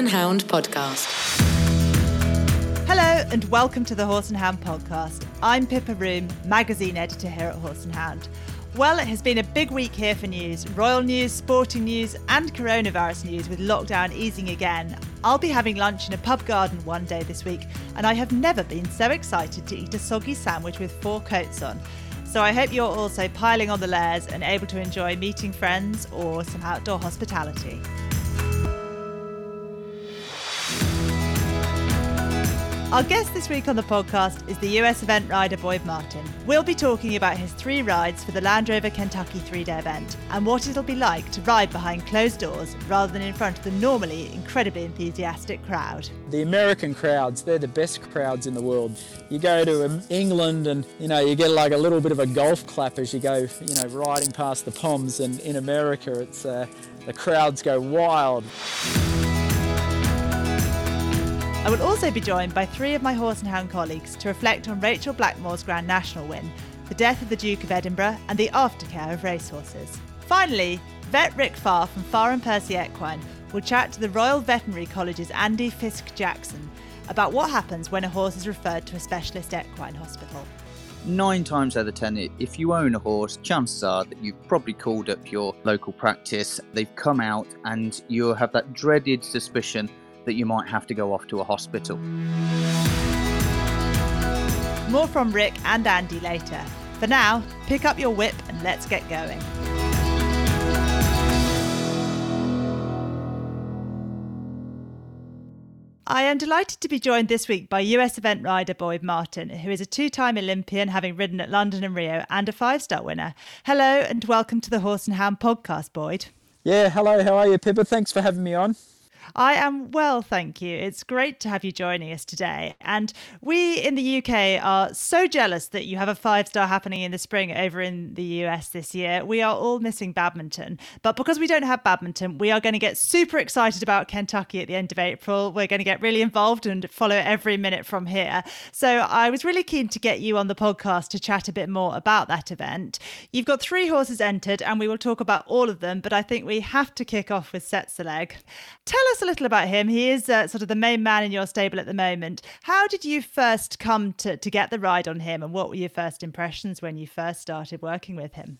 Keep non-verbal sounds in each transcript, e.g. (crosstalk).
and Hound podcast. Hello and welcome to the Horse and Hound podcast. I'm Pippa Roome, magazine editor here at Horse and Hound. Well, it has been a big week here for news royal news, sporting news, and coronavirus news with lockdown easing again. I'll be having lunch in a pub garden one day this week, and I have never been so excited to eat a soggy sandwich with four coats on. So I hope you're also piling on the layers and able to enjoy meeting friends or some outdoor hospitality. Our guest this week on the podcast is the US event rider Boyd Martin. We'll be talking about his three rides for the Land Rover Kentucky three day event and what it'll be like to ride behind closed doors rather than in front of the normally incredibly enthusiastic crowd. The American crowds, they're the best crowds in the world. You go to um, England and you know you get like a little bit of a golf clap as you go, you know, riding past the Poms and in America it's uh, the crowds go wild. I will also be joined by three of my horse and hound colleagues to reflect on Rachael Blackmore's Grand National win, the death of the Duke of Edinburgh, and the aftercare of racehorses. Finally, vet Rick Farr from Farr and Percy Equine will chat to the Royal Veterinary College's Andy Fiske-Jackson about what happens when a horse is referred to a specialist equine hospital. Nine times out of ten, if you own a horse, chances are that you've probably called up your local practice. They've come out, and you'll have that dreaded suspicion that you might have to go off to a hospital. More from Rick and Andy later. For now, pick up your whip and let's get going. I am delighted to be joined this week by US event rider Boyd Martin, who is a two time Olympian, having ridden at London and Rio, and a five star winner. Hello, and welcome to the Horse and Hound podcast, Boyd. Yeah, hello, how are you, Pippa? Thanks for having me on. I am well, thank you. It's great to have you joining us today. And we in the UK are so jealous that you have a five star happening in the spring over in the US this year. We are all missing badminton. But because we don't have badminton, we are going to get super excited about Kentucky at the end of April. We're going to get really involved and follow every minute from here. So I was really keen to get you on the podcast to chat a bit more about that event. You've got three horses entered, and we will talk about all of them. But I think we have to kick off with Tsetserleg. Tell us a little about him. He is uh, sort of the main man in your stable at the moment. How did you first come to, to get the ride on him, and what were your first impressions when you first started working with him?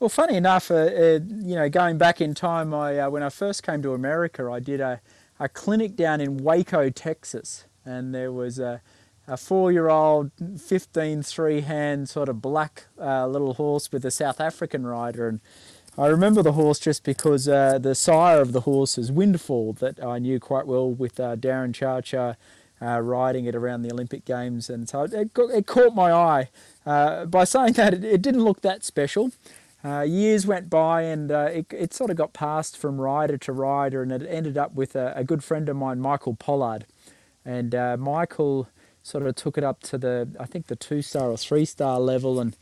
Well, funny enough, uh, uh, you know, going back in time, I, uh, when I first came to America, I did a, a clinic down in Waco, Texas, and there was a, a four-year-old, 15 three-hand sort of black uh, little horse with a South African rider, and I remember the horse just because uh, the sire of the horse is Windfall, that I knew quite well with uh, Darren Chiacchia uh, riding it around the Olympic Games, and so it, it caught my eye. Uh, by saying that, it, it, didn't look that special. Uh, years went by, and uh, it, it, sort of got passed from rider to rider, and it ended up with a, a good friend of mine, Michael Pollard, and Michael sort of took it up to the I think the two star or three star level, and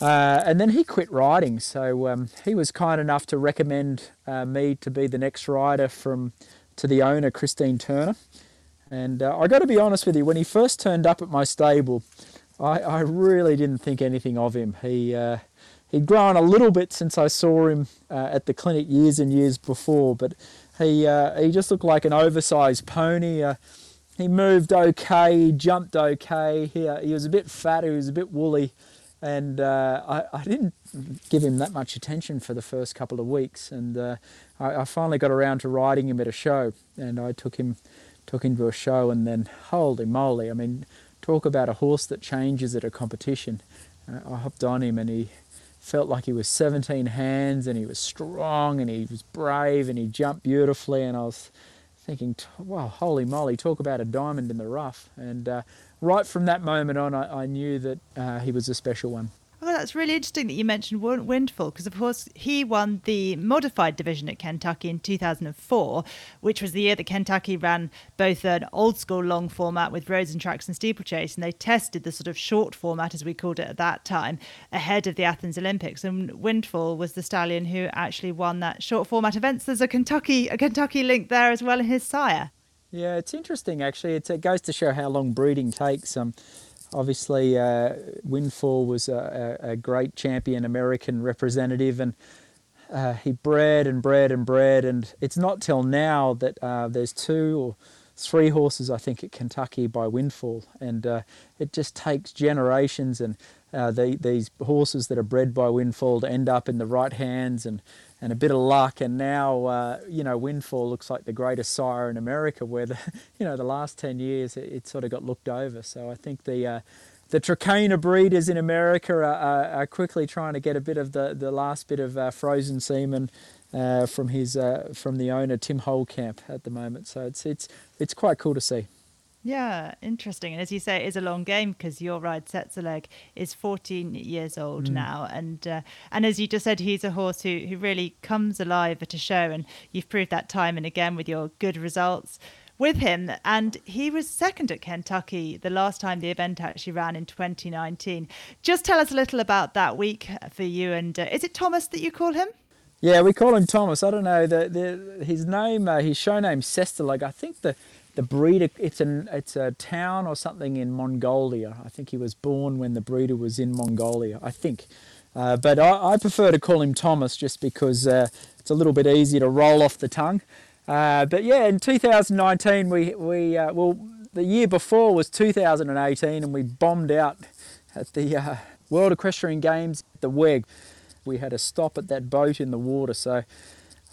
uh, and then he quit riding, so um, he was kind enough to recommend uh, me to be the next rider from to the owner, Christine Turner. And uh, I got to be honest with you, when he first turned up at my stable, I, I really didn't think anything of him. He uh, he'd grown a little bit since I saw him uh, at the clinic years and years before, but he uh, he just looked like an oversized pony. he moved okay, he jumped okay. He, he was a bit fat, he was a bit woolly and uh, I, I, didn't give him that much attention for the first couple of weeks, and uh, I, I, finally got around to riding him at a show, and I took him took him to a show, and then holy moly! I mean, talk about a horse that changes at a competition. Uh, I hopped on him, and he felt like he was 17 hands, and he was strong, and he was brave, and he jumped beautifully, and I was thinking, wow, holy moly, talk about a diamond in the rough, and uh, right from that moment on, I, I knew that uh, he was a special one. Oh, that's really interesting that you mentioned Windfall because, of course, he won the modified division at Kentucky in 2004, which was the year that Kentucky ran both an old school long format with roads and tracks and steeplechase, and they tested the sort of short format, as we called it at that time, ahead of the Athens Olympics. And Windfall was the stallion who actually won that short format event. So there's a Kentucky a Kentucky link there as well in his sire. Yeah, it's interesting actually. It's, it goes to show how long breeding takes. Um, obviously, uh, Windfall was a, a, great champion American representative, and uh, he bred and bred and bred, and it's not till now that uh, there's two or three horses, I think, at Kentucky by Windfall, and uh, it just takes generations and uh, the, these horses that are bred by Windfall to end up in the right hands and, and a bit of luck. And now, uh, you know, Windfall looks like the greatest sire in America, where the, (laughs) you know, the last 10 years it, it sort of got looked over. So I think the, uh, the Trakehner breeders in America are, are, are, quickly trying to get a bit of the, the last bit of uh, frozen semen uh, from his uh, from the owner Tim Holekamp at the moment. So it's it's it's quite cool to see. Yeah, interesting. And as you say, it is a long game because your ride Leg is 14 years old mm. now, and uh, and as you just said, he's a horse who who really comes alive at a show, and you've proved that time and again with your good results with him. And he was second at Kentucky the last time the event actually ran in 2019. Just tell us a little about that week for you. And uh, is it Thomas that you call him? Yeah, we call him Thomas. I don't know the, the his name, uh, his show name Tsetserleg. I think the the breeder it's an it's a town or something in Mongolia. I think he was born when the breeder was in Mongolia. I think. Uh, but I, I, prefer to call him Thomas just because uh, it's a little bit easier to roll off the tongue. Uh, but yeah, in 2019, we, we uh, well, the year before was 2018, and we bombed out at the uh, World Equestrian Games the WEG. We had a stop at that boat in the water, so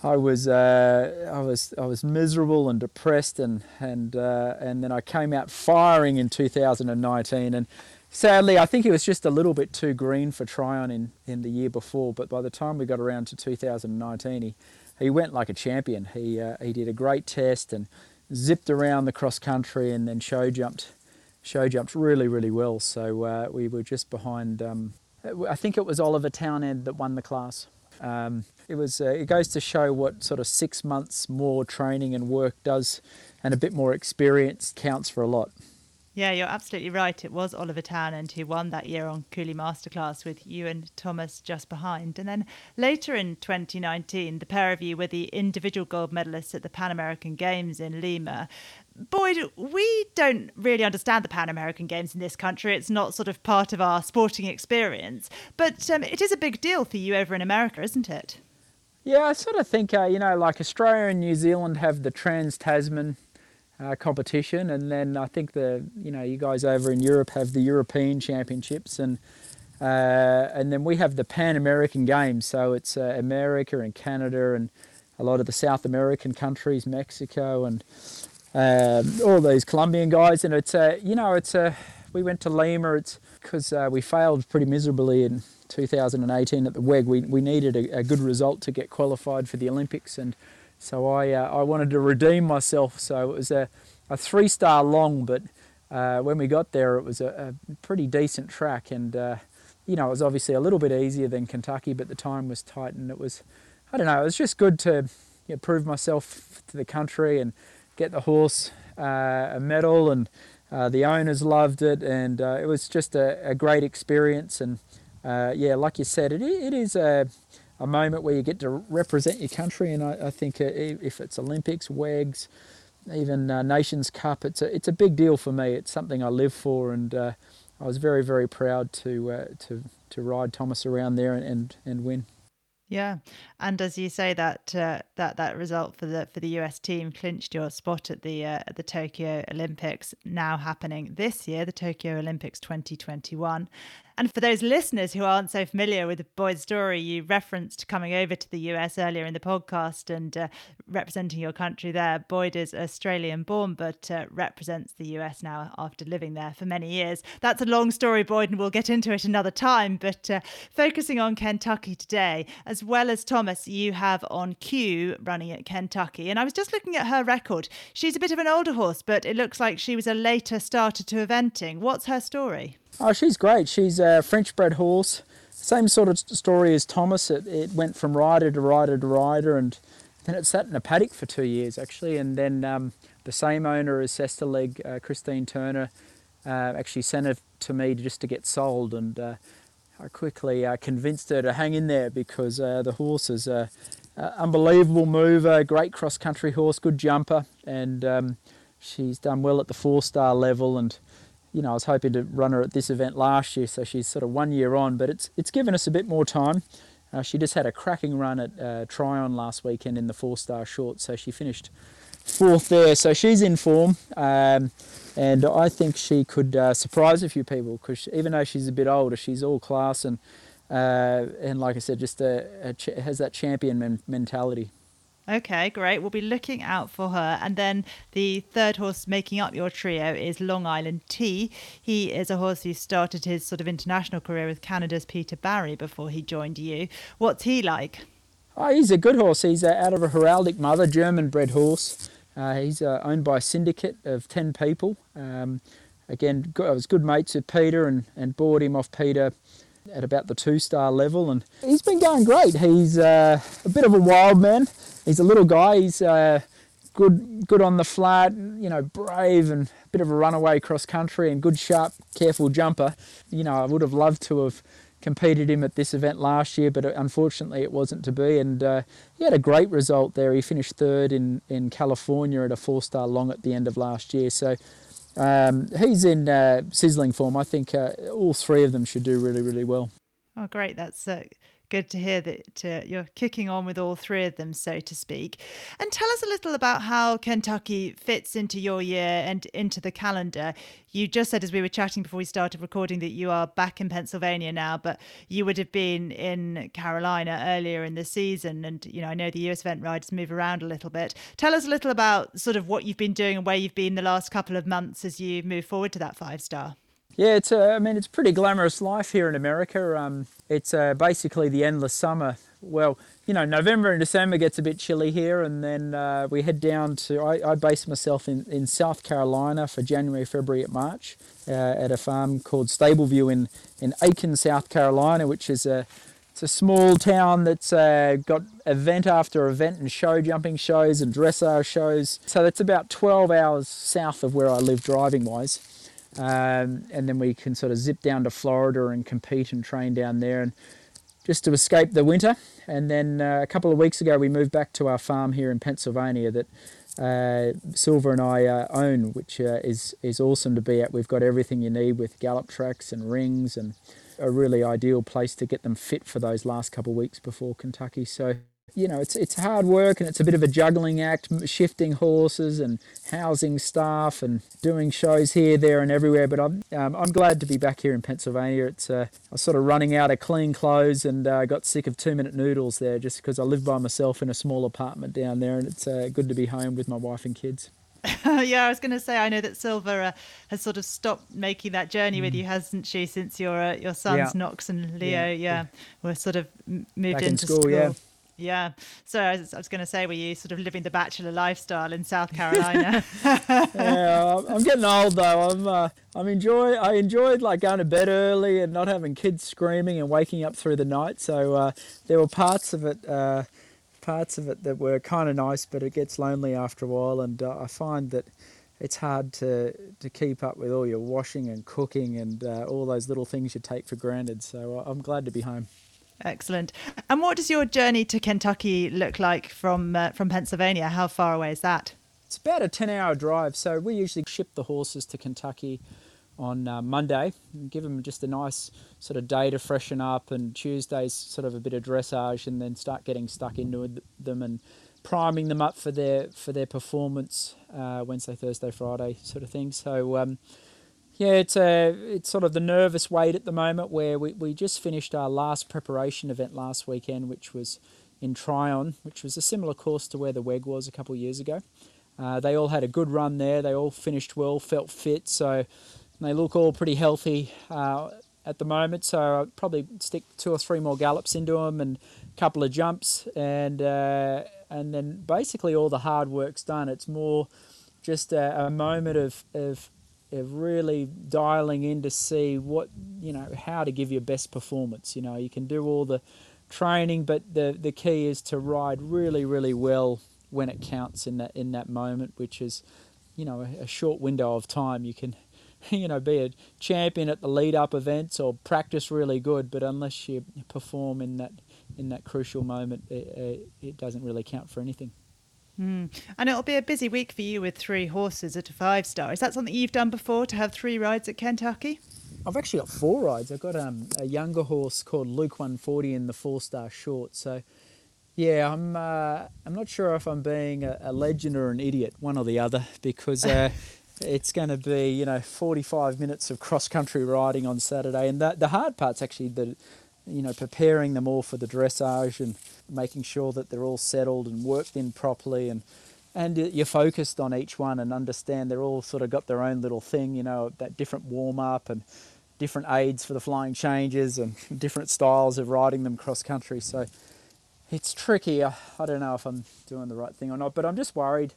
I was uh, I was I was miserable and depressed, and and uh, and then I came out firing in 2019, and sadly I think it was just a little bit too green for Tryon in in the year before. But by the time we got around to 2019, he he went like a champion. He uh, he did a great test and zipped around the cross country and then show jumped show jumped really really well. So uh, we were just behind. Um, I think it was Oliver Townend that won the class. Um, it was uh, it goes to show what sort of six months more training and work does, and a bit more experience counts for a lot. Yeah, you're absolutely right. It was Oliver Townend who won that year on Cooley Masterclass with you and Thomas just behind. And then later in 2019, the pair of you were the individual gold medalists at the Pan American Games in Lima. Boyd, we don't really understand the Pan American Games in this country. It's not sort of part of our sporting experience. But um, it is a big deal for you over in America, isn't it? Yeah, I sort of think, uh, you know, like Australia and New Zealand have the Trans Tasman uh, competition, and then I think the you know you guys over in Europe have the European Championships, and uh, and then we have the Pan American Games. So it's uh, America and Canada and a lot of the South American countries, Mexico and um, all these Colombian guys, and it's a you know it's a we went to Lima. It's because uh, we failed pretty miserably in 2018 at the WEG. We we needed a, a good result to get qualified for the Olympics and so I, uh, I wanted to redeem myself. So it was a, a three star long, but uh, when we got there, it was a, a pretty decent track. And, uh, you know, it was obviously a little bit easier than Kentucky, but the time was tight. And it was, I don't know, it was just good to you know, prove myself to the country and get the horse uh, a medal. And uh, the owners loved it. And uh, it was just a, a great experience. And yeah, like you said, it, it is a a moment where you get to represent your country. And I, I think uh, if it's Olympics, WEGs, even uh, Nations Cup, it's a it's a big deal for me. It's something I live for, and uh, I was very very proud to uh, to to ride Thomas around there and and, and win. Yeah, and as you say, that uh, that that result for the for the US team clinched your spot at the uh, at the Tokyo Olympics, now happening this year, the Tokyo Olympics 2021. And for those listeners who aren't so familiar with Boyd's story, you referenced coming over to the US earlier in the podcast and uh, representing your country there. Boyd is Australian born, but uh, represents the US now after living there for many years. That's a long story, Boyd, and we'll get into it another time. But uh, focusing on Kentucky today, as well as Thomas, you have on cue running at Kentucky. And I was just looking at her record. She's a bit of an older horse, but it looks like she was a later starter to eventing. What's her story? Oh, she's great. She's a French bred horse. Same sort of story as Thomas. It, it went from rider to rider to rider, and then it sat in a paddock for two years actually. And then um, the same owner as Tsetserleg, uh, Christine Turner, uh, actually sent it to me just to get sold. And uh, I quickly uh, convinced her to hang in there because uh, the horse is a, unbelievable mover, great cross country horse, good jumper, and um, she's done well at the four star level and you know, I was hoping to run her at this event last year, so she's sort of one year on, but it's it's given us a bit more time. Uh, she just had a cracking run at uh, Tryon last weekend in the four star short, so she finished fourth there. So she's in form, um, and I think she could uh, surprise a few people because even though she's a bit older, she's all class and uh, and like I said, just a, a ch- has that champion men- mentality. Okay, great. We'll be looking out for her. And then the third horse making up your trio is Long Island T. He is a horse who started his sort of international career with Canada's Peter Barry before he joined you. What's he like? Oh, he's a good horse. He's uh, out of a Heraldik mother, German bred horse. Uh, he's uh, owned by a syndicate of 10 people. Um, again, I was good mates with Peter and, and bought him off Peter at about the two star level. And he's been going great. He's uh, a bit of a wild man he's a little guy. He's uh, good, good on the flat. You know, brave and a bit of a runaway cross country and good, sharp, careful jumper. You know, I would have loved to have competed him at this event last year, but unfortunately it wasn't to be. And uh, he had a great result there. He finished third in, in California at a four star long at the end of last year. So um, he's in uh, sizzling form. I think uh, all three of them should do really, really well. Oh, great. That's uh, good to hear that uh, you're kicking on with all three of them, so to speak. And tell us a little about how Kentucky fits into your year and into the calendar. You just said, as we were chatting before we started recording, that you are back in Pennsylvania now, but you would have been in Carolina earlier in the season. And, you know, I know the US event riders move around a little bit. Tell us a little about sort of what you've been doing and where you've been the last couple of months as you move forward to that five star. Yeah, it's a, I mean, it's a pretty glamorous life here in America. Um, it's uh, basically the endless summer. Well, you know, November and December gets a bit chilly here, and then uh, we head down to. I, I base myself in, in South Carolina for January, February, at March uh, at a farm called Stableview in in Aiken, South Carolina, which is a it's a small town that's uh, got event after event and show jumping shows and dressage shows. So that's about 12 hours south of where I live driving wise. Um, and then we can sort of zip down to Florida and compete and train down there, and just to escape the winter. And then uh, a couple of weeks ago, we moved back to our farm here in Pennsylvania that uh, Silva and I uh, own, which uh, is is awesome to be at. We've got everything you need with gallop tracks and rings, and a really ideal place to get them fit for those last couple of weeks before Kentucky. So you know, it's it's hard work and it's a bit of a juggling act, shifting horses and housing staff and doing shows here, there, and everywhere. But I'm um, I'm glad to be back here in Pennsylvania. It's uh, I was sort of running out of clean clothes and uh, got sick of two minute noodles there, just because I live by myself in a small apartment down there, and it's uh, good to be home with my wife and kids. (laughs) yeah, I was going to say I know that Silva uh, has sort of stopped making that journey mm. with you, hasn't she? Since your uh, your sons yeah. Knox and Leo, yeah, yeah, were sort of moved Back into in school, school. Yeah. Yeah. So I was, was going to say, were you sort of living the bachelor lifestyle in South (laughs) Carolina? yeah, I'm getting old though. I'm uh, I'm enjoy I enjoyed like going to bed early and not having kids screaming and waking up through the night. So uh, there were parts of it. Uh, parts of it that were kind of nice, but it gets lonely after a while, and uh, I find that it's hard to to keep up with all your washing and cooking and uh, all those little things you take for granted. So uh, I'm glad to be home. Excellent. And what does your journey to Kentucky look like from uh, from Pennsylvania? How far away is that? It's about a 10 hour drive. So we usually ship the horses to Kentucky on uh, Monday give them just a nice sort of day to freshen up, and Tuesday's sort of a bit of dressage, and then start getting stuck into them and priming them up for their for their performance uh, Wednesday, Thursday, Friday sort of thing. So um, yeah, it's a it's sort of the nervous wait at the moment where we, we just finished our last preparation event last weekend, which was in Tryon, which was a similar course to where the WEG was a couple of years ago. Uh, they all had a good run there. They all finished well, felt fit, so they look all pretty healthy uh, at the moment. So I'll probably stick two or three more gallops into them and a couple of jumps, and uh, and then basically all the hard work's done. It's more just a, a moment of, of of really dialing in to see what you know how to give your best performance. You know, you can do all the training, but the the key is to ride really really well when it counts in that in that moment, which is you know a, a short window of time. You can (laughs) you know be a champion at the lead up events or practice really good, but unless you perform in that in that crucial moment, it, it doesn't really count for anything. Mm. And it'll be a busy week for you with three horses at a five star. Is that something you've done before to have three rides at Kentucky? I've actually got four rides. I've got um, a younger horse called Luke 140 in the four star short. So, yeah, I'm uh, I'm not sure if I'm being a, a, legend or an idiot, one or the other, because uh, (laughs) it's going to be you know 45 minutes of cross country riding on Saturday, and that the hard part's actually the you know preparing them all for the dressage and making sure that they're all settled and worked in properly and and you're focused on each one and understand they're all sort of got their own little thing, you know, that different warm up and different aids for the flying changes and (laughs) different styles of riding them cross country. So it's tricky. I, I don't know if I'm doing the right thing or not, but I'm just worried.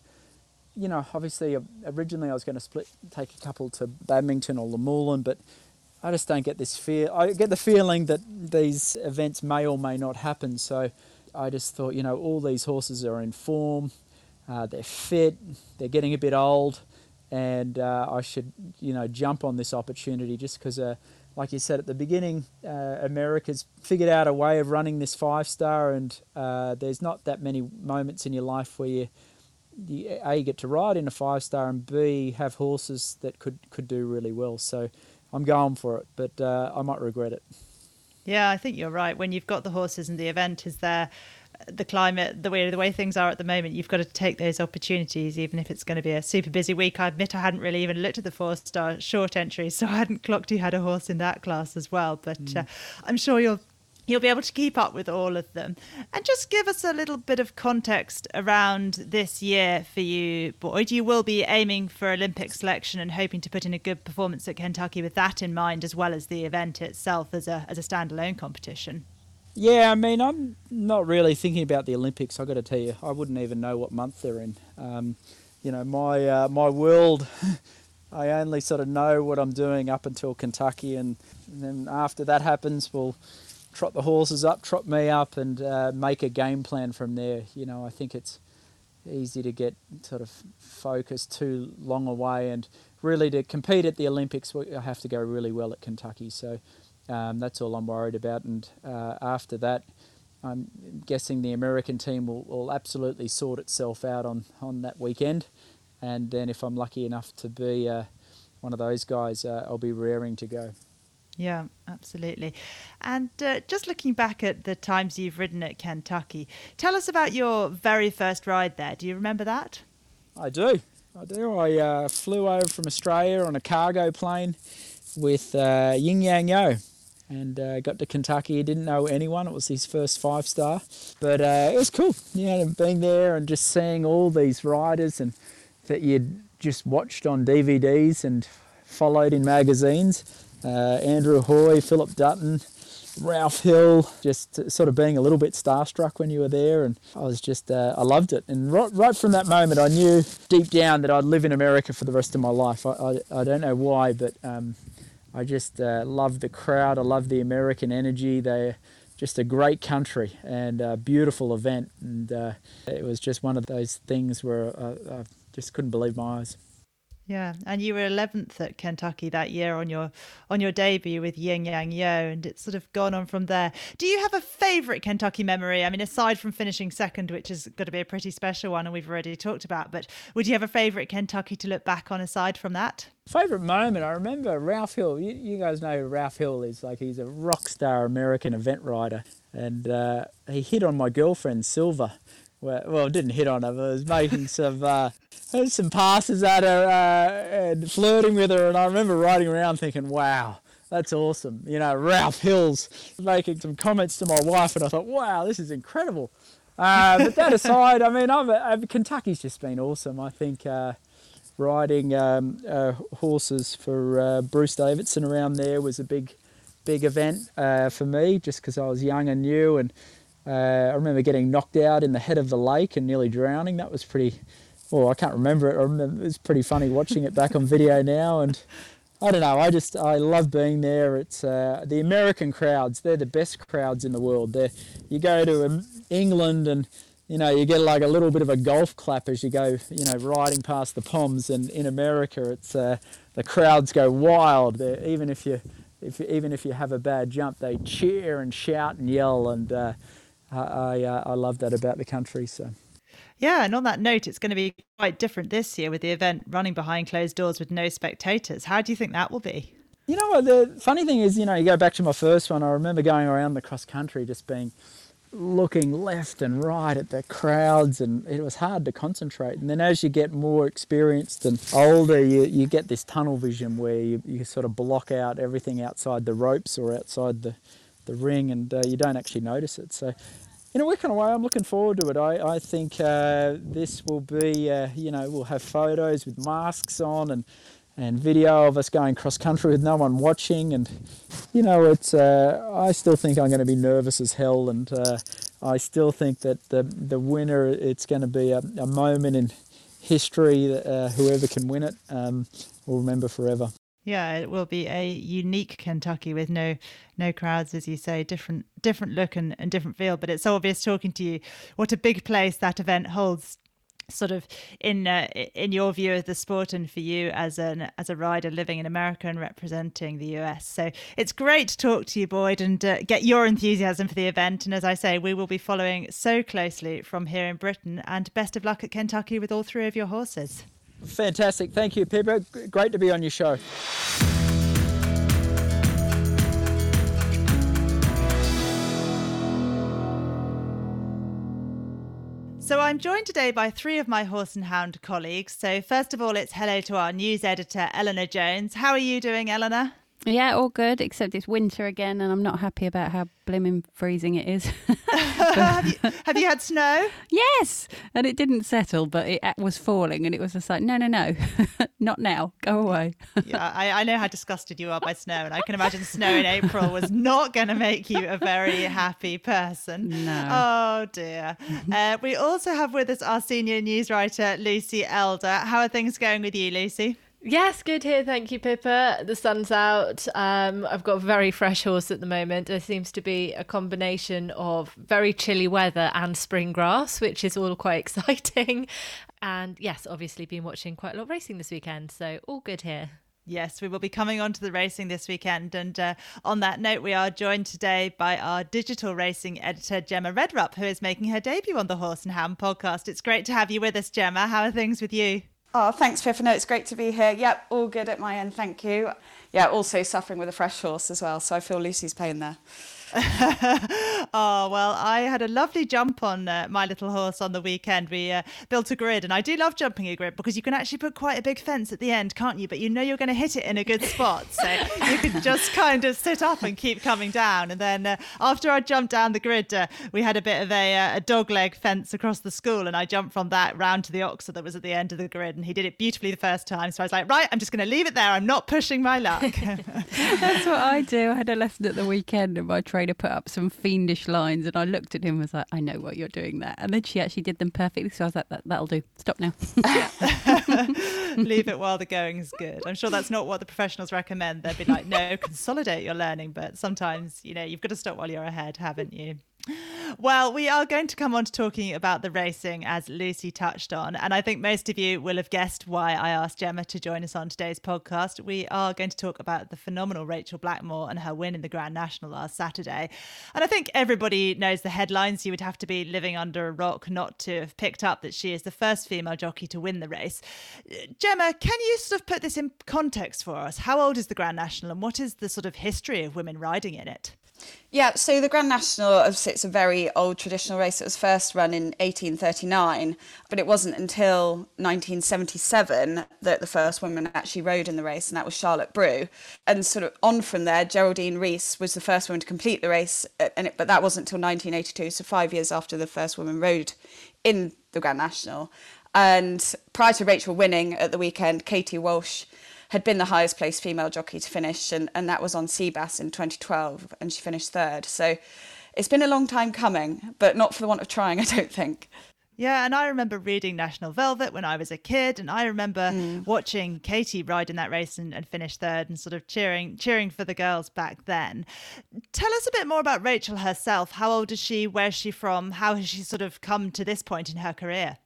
You know, obviously, uh, originally I was going to split, take a couple to Badminton or Luhmühlen, but I just don't get this fear. I get the feeling that these events may or may not happen. So I just thought, you know, all these horses are in form. Uh, they're fit, they're getting a bit old, and uh, I should, you know, jump on this opportunity just because, uh, like you said at the beginning, uh, America's figured out a way of running this five star, and uh, there's not that many moments in your life where you, you, a get to ride in a five star, and b have horses that could could do really well. So I'm going for it, but uh, I might regret it. Yeah, I think you're right. When you've got the horses and the event is there, the climate, the way the way things are at the moment, you've got to take those opportunities, even if it's going to be a super busy week. I admit I hadn't really even looked at the four star short entries, so I hadn't clocked you had a horse in that class as well. But mm. uh, I'm sure you'll you'll be able to keep up with all of them. And just give us a little bit of context around this year for you, Boyd. You will be aiming for Olympic selection and hoping to put in a good performance at Kentucky with that in mind, as well as the event itself as a as a standalone competition. Yeah, I mean, I'm not really thinking about the Olympics. I've got to tell you, I wouldn't even know what month they're in. Um, you know, my uh, my world. (laughs) I only sort of know what I'm doing up until Kentucky, and, and then after that happens, we'll trot the horses up, trot me up, and uh, make a game plan from there. You know, I think it's easy to get sort of focused too long away, and really to compete at the Olympics, I have to go really well at Kentucky. So um, that's all I'm worried about. And uh, after that, I'm guessing the American team will, will absolutely sort itself out on, on that weekend. And then if I'm lucky enough to be uh, one of those guys, uh, I'll be raring to go. Yeah, absolutely. And uh, just looking back at the times you've ridden at Kentucky, tell us about your very first ride there. Do you remember that? I do. I do. I uh, flew over from Australia on a cargo plane with uh, Ying Yang Yo and uh, got to Kentucky. He didn't know anyone. It was his first five star, but uh, it was cool. You know, being there and just seeing all these riders and that you'd just watched on DVDs and followed in magazines. Uh, Andrew Hoy, Phillip Dutton, Ralph Hill, just sort of being a little bit starstruck when you were there, and I was just uh, I loved it. And right, right, from that moment, I knew deep down that I'd live in America for the rest of my life. I, I, I don't know why, but um, I just uh, love the crowd. I love the American energy. They're just a great country and a beautiful event. And uh, it was just one of those things where I, I just couldn't believe my eyes. Yeah, and you were 11th at Kentucky that year on your on your debut with Ying Yang Yo, and it's sort of gone on from there. Do you have a favourite Kentucky memory? I mean, aside from finishing second, which is going to be a pretty special one, and we've already talked about, but would you have a favourite Kentucky to look back on aside from that? Favourite moment, I remember Ralph Hill. You, you, guys know Ralph Hill is. Like he's a rock star American event rider, and uh, he hit on my girlfriend Silva well, well, didn't hit on her, but I was making some uh, some passes at her uh, and flirting with her. And I remember riding around thinking, wow, that's awesome. You know, Ralph Hills making some comments to my wife, and I thought, wow, this is incredible. Uh, but that aside, I mean, I've, I've, Kentucky's just been awesome. I think uh, riding um, uh, horses for uh, Bruce Davidson around there was a big, big event for me, just because I was young and new and uh, I remember getting knocked out in the head of the lake and nearly drowning. That was pretty. Well, I can't remember it. I remember, it was pretty funny watching it back on video (laughs) now, and I don't know. I just I love being there. It's uh, the American crowds. They're the best crowds in the world. They're, you go to um, England and you know you get like a little bit of a golf clap as you go you know riding past the Poms. And in America, it's uh, the crowds go wild. They're, even if you if even if you have a bad jump, they cheer and shout and yell and uh, I I, uh, I love that about the country. So. Yeah, and on that note, it's going to be quite different this year with the event running behind closed doors with no spectators. How do you think that will be? You know? The funny thing is, you know, you go back to my first one. I remember going around the cross country, just being looking left and right at the crowds, and it was hard to concentrate. And then as you get more experienced and older, you, you get this tunnel vision where you, you sort of block out everything outside the ropes or outside the, the ring, and uh, you don't actually notice it. So in a weird kind of way, I'm looking forward to it. I, I think uh, this will be, uh, you know, we'll have photos with masks on and and video of us going cross country with no one watching. And you know, it's uh, I still think I'm going to be nervous as hell, and uh, I still think that the the winner it's going to be a, a moment in history that uh, whoever can win it um, will remember forever. Yeah, it will be a unique Kentucky with no no crowds, as you say, different different look and, and different feel. But it's obvious talking to you what a big place that event holds sort of in uh, in your view of the sport and for you as an as a rider living in America and representing the US. So it's great to talk to you, Boyd, and uh, get your enthusiasm for the event. And as I say, we will be following so closely from here in Britain. And best of luck at Kentucky with all three of your horses. Fantastic, thank you, Pippa. Great to be on your show. So I'm joined today by three of my horse and hound colleagues. So first of all, it's hello to our news editor, Eleanor Jones. How are you doing, Eleanor? Yeah, all good, except it's winter again, and I'm not happy about how blimmin' freezing it is. (laughs) have, you, have, you, had snow? Yes, and it didn't settle, but it was falling, and it was just like, no, no, no, (laughs) not now, go away. (laughs) yeah, I, I, know how disgusted you are by snow, and I can imagine snow in April was not going to make you a very happy person. No. Oh dear. Uh, we also have with us our senior news writer, Lucy Elder. How are things going with you, Lucy? Yes, good here. Thank you, Pippa. The sun's out. Um, I've got a very fresh horse at the moment. There seems to be a combination of very chilly weather and spring grass, which is all quite (laughs) exciting. And yes, obviously been watching quite a lot of racing this weekend. So all good here. Yes, we will be coming on to the racing this weekend. And uh, on that note, we are joined today by our digital racing editor, Gemma Redrup, who is making her debut on the Horse and Hound podcast. It's great to have you with us, Gemma. How are things with you? Oh, thanks, Pippa. No, it's great to be here. Yep, all good at my end. Thank you. Yeah, also suffering with a fresh horse as well. So I feel Lucy's pain there. (laughs) oh well, I had a lovely jump on uh, my little horse on the weekend. We uh, built a grid, and I do love jumping a grid because you can actually put quite a big fence at the end, can't you? But you know you're going to hit it in a good spot, so you can (laughs) just kind of sit up and keep coming down. And then uh, after I jumped down the grid, uh, we had a bit of a, uh, a dog leg fence across the school, and I jumped from that round to the oxer that was at the end of the grid, and he did it beautifully the first time. So I was like, right, I'm just going to leave it there. I'm not pushing my luck. (laughs) That's what I do. I had a lesson at the weekend, and my trainer put up some fiendish lines, and I looked at him and was like, I know what you're doing there. And then she actually did them perfectly. So I was like, that, that'll do. Stop now. (laughs) (laughs) Leave it while the going is good. I'm sure that's not what the professionals recommend. They'd be like, no, consolidate your learning. But sometimes, you know, you've got to stop while you're ahead, haven't you? Well, we are going to come on to talking about the racing as Lucy touched on. And I think most of you will have guessed why I asked Gemma to join us on today's podcast. We are going to talk about the phenomenal Rachael Blackmore and her win in the Grand National last Saturday. And I think everybody knows the headlines. You would have to be living under a rock not to have picked up that she is the first female jockey to win the race. Gemma, can you sort of put this in context for us? How old is the Grand National and what is the sort of history of women riding in it? Yeah, so the Grand National, it's a very old traditional race. It was first run in 1839, but it wasn't until 1977 that the first woman actually rode in the race, and that was Charlotte Brew. And sort of on from there, Geraldine Rees was the first woman to complete the race, uh, and it, but that wasn't until 1982, so five years after the first woman rode in the Grand National. And prior to Rachael winning at the weekend, Katie Walsh had been the highest placed female jockey to finish, and, and that was on Seabass in 2012, and she finished third. So it's been a long time coming, but not for the want of trying, (laughs) I don't think. Yeah, and I remember reading National Velvet when I was a kid, and I remember mm. watching Katie ride in that race and, and finish third, and sort of cheering cheering for the girls back then. Tell us a bit more about Rachael herself. How old is she? Where's she from? How has she sort of come to this point in her career?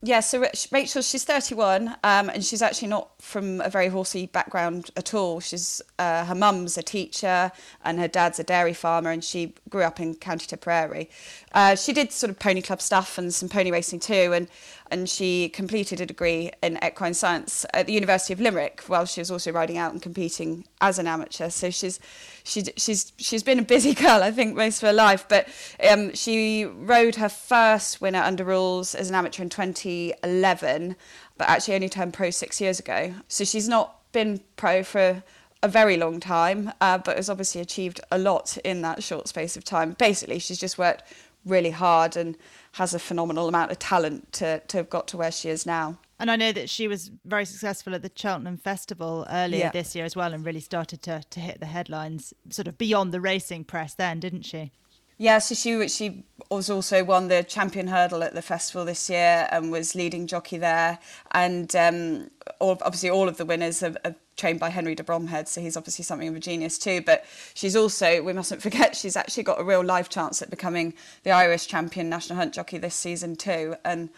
Yeah, so Rachael, she's 31, um, and she's actually not from a very horsey background at all. She's uh, her mum's a teacher, and her dad's a dairy farmer, and she grew up in County Tipperary. Uh, she did sort of pony club stuff and some pony racing too, and and she completed a degree in equine science at the University of Limerick while she was also riding out and competing as an amateur. So she's she's she's she's been a busy (laughs) girl, I think, most of her life. But um, she rode her first winner under rules as an amateur in 2011, but actually only turned pro six years ago. So she's not been pro for a very long time, uh, but has obviously achieved a lot in that short space of time. Basically, she's just worked really hard and has a phenomenal amount of talent to, to have got to where she is now. And I know that she was very successful at the Cheltenham Festival earlier Yeah. this year as well and really started to, to hit the headlines sort of beyond the racing press then, didn't she? Yeah, so she she was also won the champion hurdle at the festival this year and was leading jockey there. And um, all, obviously, all of the winners are, are trained by Henry de Bromhead, so he's obviously something of a genius too. But she's also, we mustn't forget, she's actually got a real life chance at becoming the Irish champion national hunt jockey this season too. And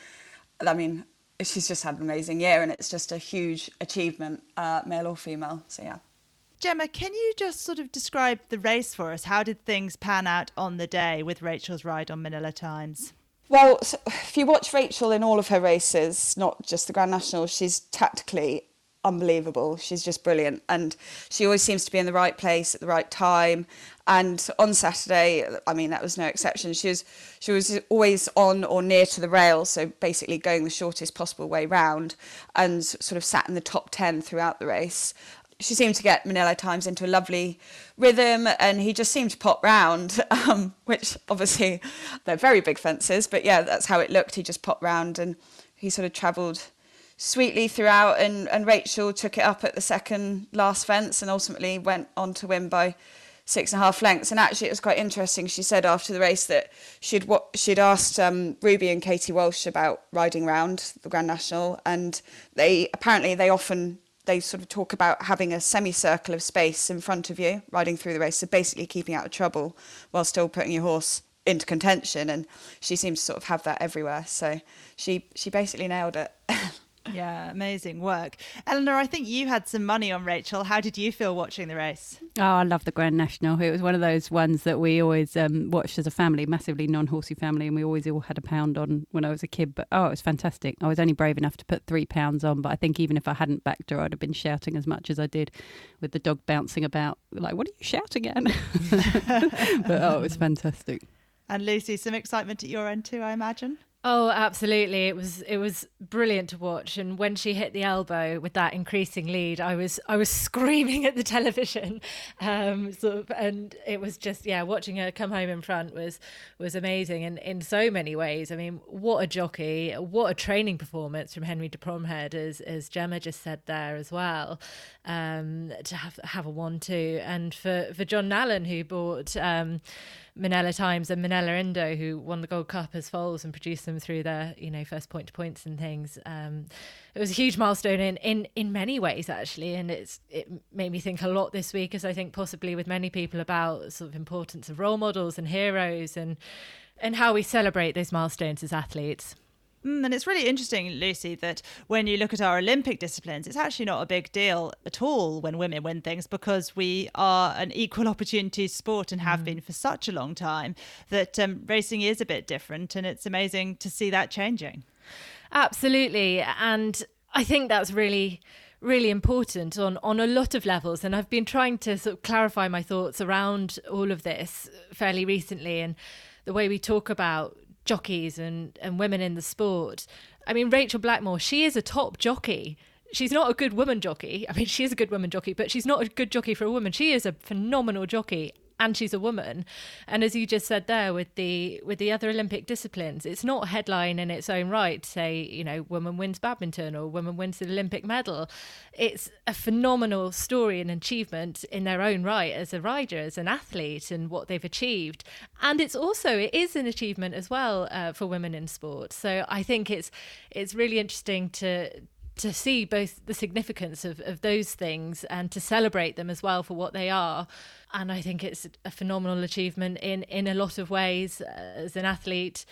I mean, she's just had an amazing year, and it's just a huge achievement, uh, male or female. So yeah. Gemma, can you just sort of describe the race for us? How did things pan out on the day with Rachael's ride on Minella Times? Well, if you watch Rachael in all of her races, not just the Grand National, she's tactically unbelievable. She's just brilliant. And she always seems to be in the right place at the right time. And on Saturday, I mean, that was no exception. She was, she was always on or near to the rail, so basically going the shortest possible way round and sort of sat in the top 10 throughout the race she seemed to get Minella Times into a lovely rhythm, and he just seemed to pop round, (laughs) um, which obviously they're very big fences, but yeah, that's how it looked. He just popped round and he sort of travelled sweetly throughout, and, and Rachael took it up at the second last fence and ultimately went on to win by six and a half lengths. And actually, it was quite interesting. She said after the race that she'd she'd asked um, Ruby and Katie Walsh about riding round the Grand National, and they apparently they often they sort of talk about having a semicircle of space in front of you riding through the race, so basically keeping out of trouble while still putting your horse into contention. And she seems to sort of have that everywhere. So she she basically nailed it. (laughs) Yeah, amazing work. Eleanor, I think you had some money on Rachael. How did you feel watching the race? Oh, I love the Grand National. It was one of those ones that we always um, watched as a family, massively non-horsey family, and we always all had a pound on when I was a kid. But oh, it was fantastic. I was only brave enough to put three pounds on, but I think even if I hadn't backed her, I'd have been shouting as much as I did with the dog bouncing about. Like, what are you shouting at? (laughs) but oh, it was (laughs) fantastic. And Lucy, some excitement at your end too, I imagine. Oh, absolutely! It was it was brilliant to watch, and when she hit the elbow with that increasing lead, I was I was (laughs) screaming at the television, um, sort of, and it was just yeah, watching her come home in front was was amazing, and in so many ways. I mean, what a jockey! What a training performance from Henry de Bromhead, as as Gemma just said there as well. Um, to have have a one two, and for for John Nallen who bought. Um, Minella Times and Minella Indo, who won the Gold Cup as foals and produced them through their, you know, first point to points and things. Um, it was a huge milestone in, in, in many ways, actually, and it's it made me think a lot this week, as I think possibly with many people about sort of importance of role models and heroes and and how we celebrate those milestones as athletes. Mm, and it's really interesting, Lucy, that when you look at our Olympic disciplines, it's actually not a big deal at all when women win things because we are an equal opportunity sport and have been for such a long time that um, racing is a bit different. And it's amazing to see that changing. Absolutely. And I think that's really really important on on a lot of levels and I've been trying to sort of clarify my thoughts around all of this fairly recently and the way we talk about jockeys and and women in the sport. I mean Rachael Blackmore, she is a top jockey. She's not a good woman jockey. I mean, she is a good woman jockey, but she's not a good jockey for a woman. She is a phenomenal jockey and she's a woman. And as you just said there with the with the other Olympic disciplines, it's not a headline in its own right. to Say you know, woman wins badminton or woman wins the Olympic medal. It's a phenomenal story and achievement in their own right as a rider, as an athlete, and what they've achieved. And it's also it is an achievement as well uh, for women in sport. So I think it's it's really interesting to to see both the significance of, of those things and to celebrate them as well for what they are. And I think it's a phenomenal achievement in, in a lot of ways uh, as an athlete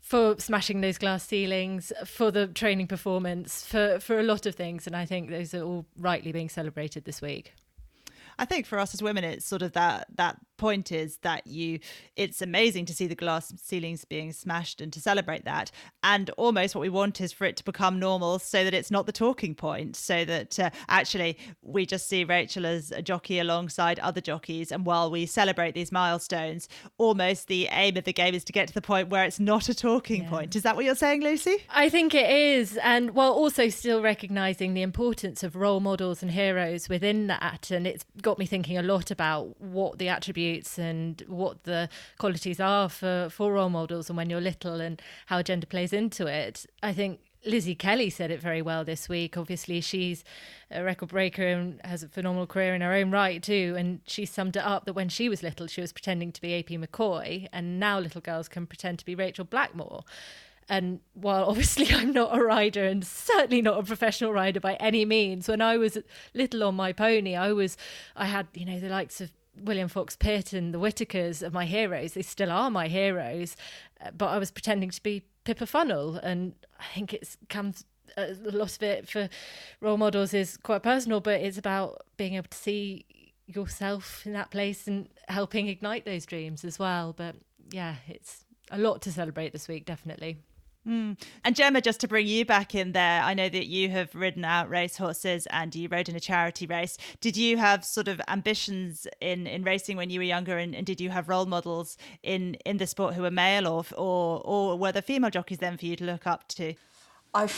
for smashing those glass ceilings, for the training performance, for, for a lot of things. And I think those are all rightly being celebrated this week. I think for us as women, it's sort of that that point is that you it's amazing to see the glass ceilings being smashed and to celebrate that. And almost what we want is for it to become normal so that it's not the talking point so that uh, actually we just see Rachael as a jockey alongside other jockeys. And while we celebrate these milestones almost the aim of the game is to get to the point where it's not a talking yeah. point. Is that what you're saying Lucy? I think it is. And while also still recognizing the importance of role models and heroes within that and it's got me thinking a lot about what the attributes and what the qualities are for, for role models and when you're little and how gender plays into it. I think Lizzie Kelly said it very well this week. Obviously, she's a record breaker and has a phenomenal career in her own right, too. And she summed it up that when she was little, she was pretending to be AP McCoy, and now little girls can pretend to be Rachael Blackmore. And while obviously (laughs) I'm not a rider and certainly not a professional rider by any means, when I was little on my pony, I was, I had, you know, the likes of William Fox Pitt and the Whitakers are my heroes. They still are my heroes, uh, but I was pretending to be Pippa Funnell, and I think it comes uh, a lot of it for role models is quite personal, but it's about being able to see yourself in that place and helping ignite those dreams as well. But yeah, it's a lot to celebrate this week, definitely. Mm. And Gemma, just to bring you back in there, I know that you have ridden out racehorses and you rode in a charity race. Did you have sort of ambitions in, in racing when you were younger, and, and did you have role models in, in the sport who were male, or or or were there female jockeys then for you to look up to? I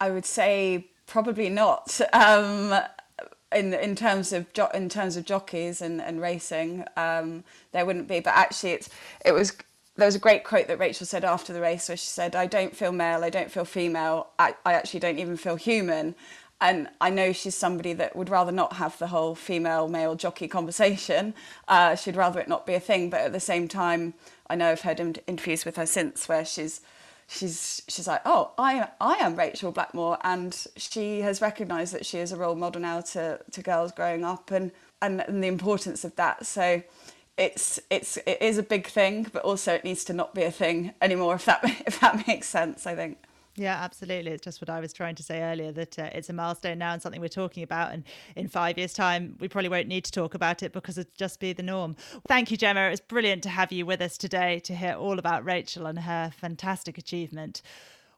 I would say probably not. Um, in in terms of jo- in terms of jockeys and, and racing, um, there wouldn't be. But actually, it's it was there was a great quote that Rachael said after the race where she said, I don't feel male, I don't feel female, I, I actually don't even feel human. And I know she's somebody that would rather not have the whole female male jockey conversation. Uh, she'd rather it not be a thing. But at the same time, I know I've heard interviews with her since where she's she's she's like, oh, I I am Rachael Blackmore, and she has recognised that she is a role model now to to girls growing up and and, and the importance of that. So it's it's it is a big thing, but also it needs to not be a thing anymore. If that (laughs) if that makes sense, I think. Yeah, absolutely. It's just what I was trying to say earlier that uh, it's a milestone now and something we're talking about. And in five years' time, we probably won't need to talk about it because it'll just be the norm. Thank you, Gemma. It was brilliant to have you with us today to hear all about Rachael and her fantastic achievement.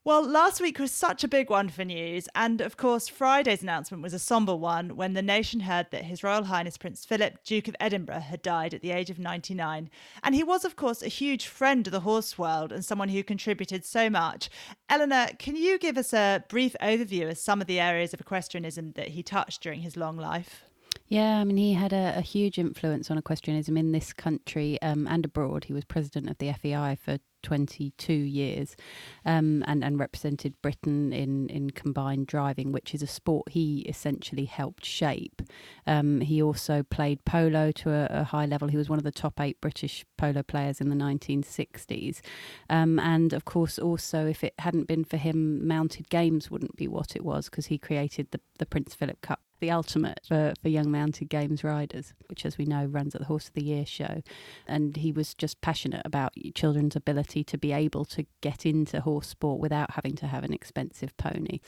Well, last week was such a big one for news, and of course, Friday's announcement was a somber one when the nation heard that His Royal Highness Prince Philip, Duke of Edinburgh, had died at the age of 99. And he was, of course, a huge friend of the horse world and someone who contributed so much. Eleanor, can you give us a brief overview of some of the areas of equestrianism that he touched during his long life? Yeah, I mean, he had a, a huge influence on equestrianism in this country um, and abroad. He was president of the FEI for 22 years um, and, and represented Britain in, in combined driving, which is a sport he essentially helped shape. Um, he also played polo to a, a, high level. He was one of the top eight British polo players in the 1960s. Um, and of course, also, if it hadn't been for him, mounted games wouldn't be what it was because he created the, the Prince Philip Cup the ultimate for, for young mounted games riders, which, as we know, runs at the Horse of the Year show. And he was just passionate about children's ability to be able to get into horse sport without having to have an expensive pony.